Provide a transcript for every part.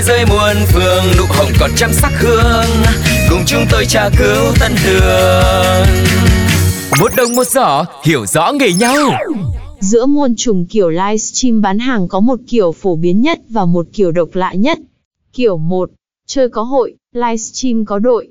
Thế giới muôn phương nụ hồng còn trăm sắc hương Cùng chúng tôi tra cứu tân đường một đồng một giỏ, hiểu rõ nghề nhau. Giữa muôn trùng kiểu livestream bán hàng có một kiểu phổ biến nhất và một kiểu độc lạ nhất. Kiểu một Chơi có hội, livestream có đội.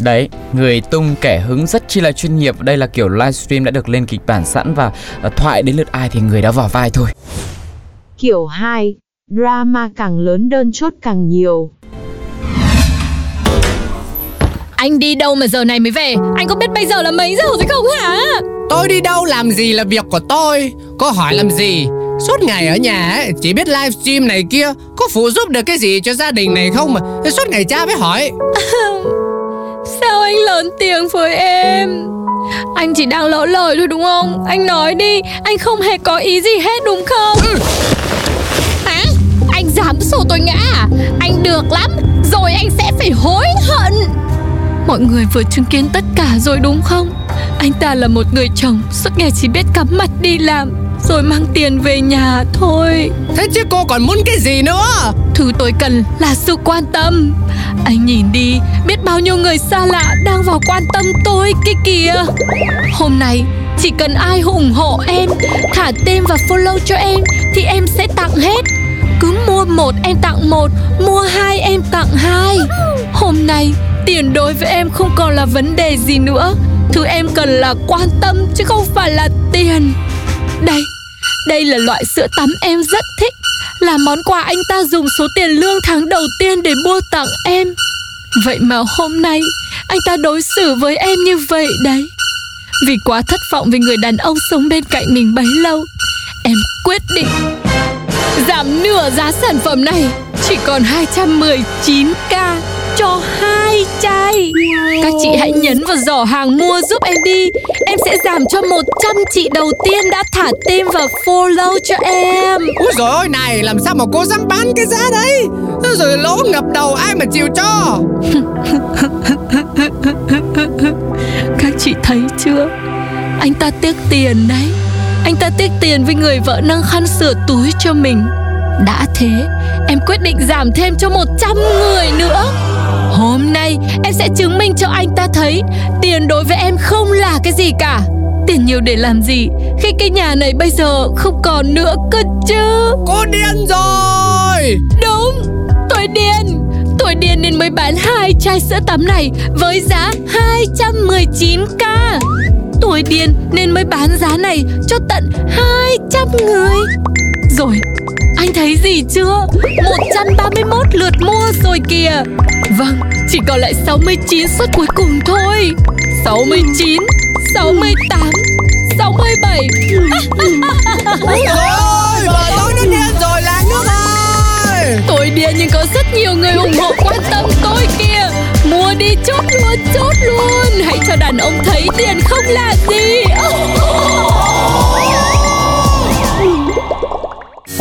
Đấy, người tung kẻ hứng rất chi là chuyên nghiệp. Đây là kiểu livestream đã được lên kịch bản sẵn Và uh, thoại đến lượt ai thì người đó vào vai thôi. Kiểu 2 Drama càng lớn đơn chốt càng nhiều. Anh đi đâu mà giờ này mới về? Anh có biết bây giờ là mấy giờ rồi không hả? Tôi đi đâu làm gì là việc của tôi. Có hỏi làm gì? Suốt ngày ở nhà ấy, chỉ biết livestream này kia. Có phụ giúp được cái gì cho gia đình này không mà? Suốt ngày cha mới hỏi Sao anh lớn tiếng với em? Anh chỉ đang lỡ lời thôi đúng không? Anh nói đi Anh không hề có ý gì hết đúng không? Ừ. Hả? Anh dám sổ tôi ngã à? Anh được lắm Rồi anh sẽ phải hối hận. Mọi người vừa chứng kiến tất cả rồi đúng không? Anh ta là một người chồng Suốt ngày chỉ biết cắm mặt đi làm Rồi mang tiền về nhà thôi. Thế chứ cô còn muốn cái gì nữa? Thứ tôi cần là sự quan tâm anh nhìn đi Biết bao nhiêu người xa lạ đang vào quan tâm tôi kia kìa. Hôm nay chỉ cần ai ủng hộ em Thả tên và follow cho em Thì em sẽ tặng hết. Cứ mua một em tặng một Mua hai em tặng hai. Hôm nay tiền đối với em không còn là vấn đề gì nữa. Thứ em cần là quan tâm chứ không phải là tiền. Đây, đây là loại sữa tắm em rất thích. Là món quà anh ta dùng số tiền lương tháng đầu tiên để mua tặng em. Vậy mà hôm nay, anh ta đối xử với em như vậy đấy. Vì quá thất vọng về người đàn ông sống bên cạnh mình bấy lâu, Em quyết định giảm nửa giá sản phẩm này. Chỉ còn 219k chai Các chị hãy nhấn vào giỏ hàng mua giúp em đi. Em sẽ giảm cho 100 chị đầu tiên đã thả tên và follow cho em. Úi dồi ôi này làm sao mà cô dám bán cái giá đấy? Rồi lỗ ngập đầu ai mà chịu cho? Các chị thấy chưa? Anh ta tiếc tiền đấy. Anh ta tiếc tiền với người vợ nâng khăn sửa túi cho mình. Đã thế Em quyết định giảm thêm cho 100 người nữa Hôm nay em sẽ chứng minh cho anh ta thấy Tiền đối với em không là cái gì cả. Tiền nhiều để làm gì Khi cái nhà này bây giờ không còn nữa cơ chứ? Cô điên rồi! Đúng Tôi điên. Tôi điên nên mới bán hai chai sữa tắm này Với giá 219k Tôi điên nên mới bán giá này cho tận 200 người. Rồi anh thấy gì chưa? 131 lượt mua rồi kìa. Vâng, chỉ còn lại 69 suất cuối cùng thôi. 69 68 67 Ôi ôi, vợ tôi nó điên rồi là nước ơi. Tôi điên nhưng có rất nhiều người ủng hộ quan tâm tôi kìa. Mua đi chốt luôn, chốt luôn. Hãy cho đàn ông thấy tiền không là gì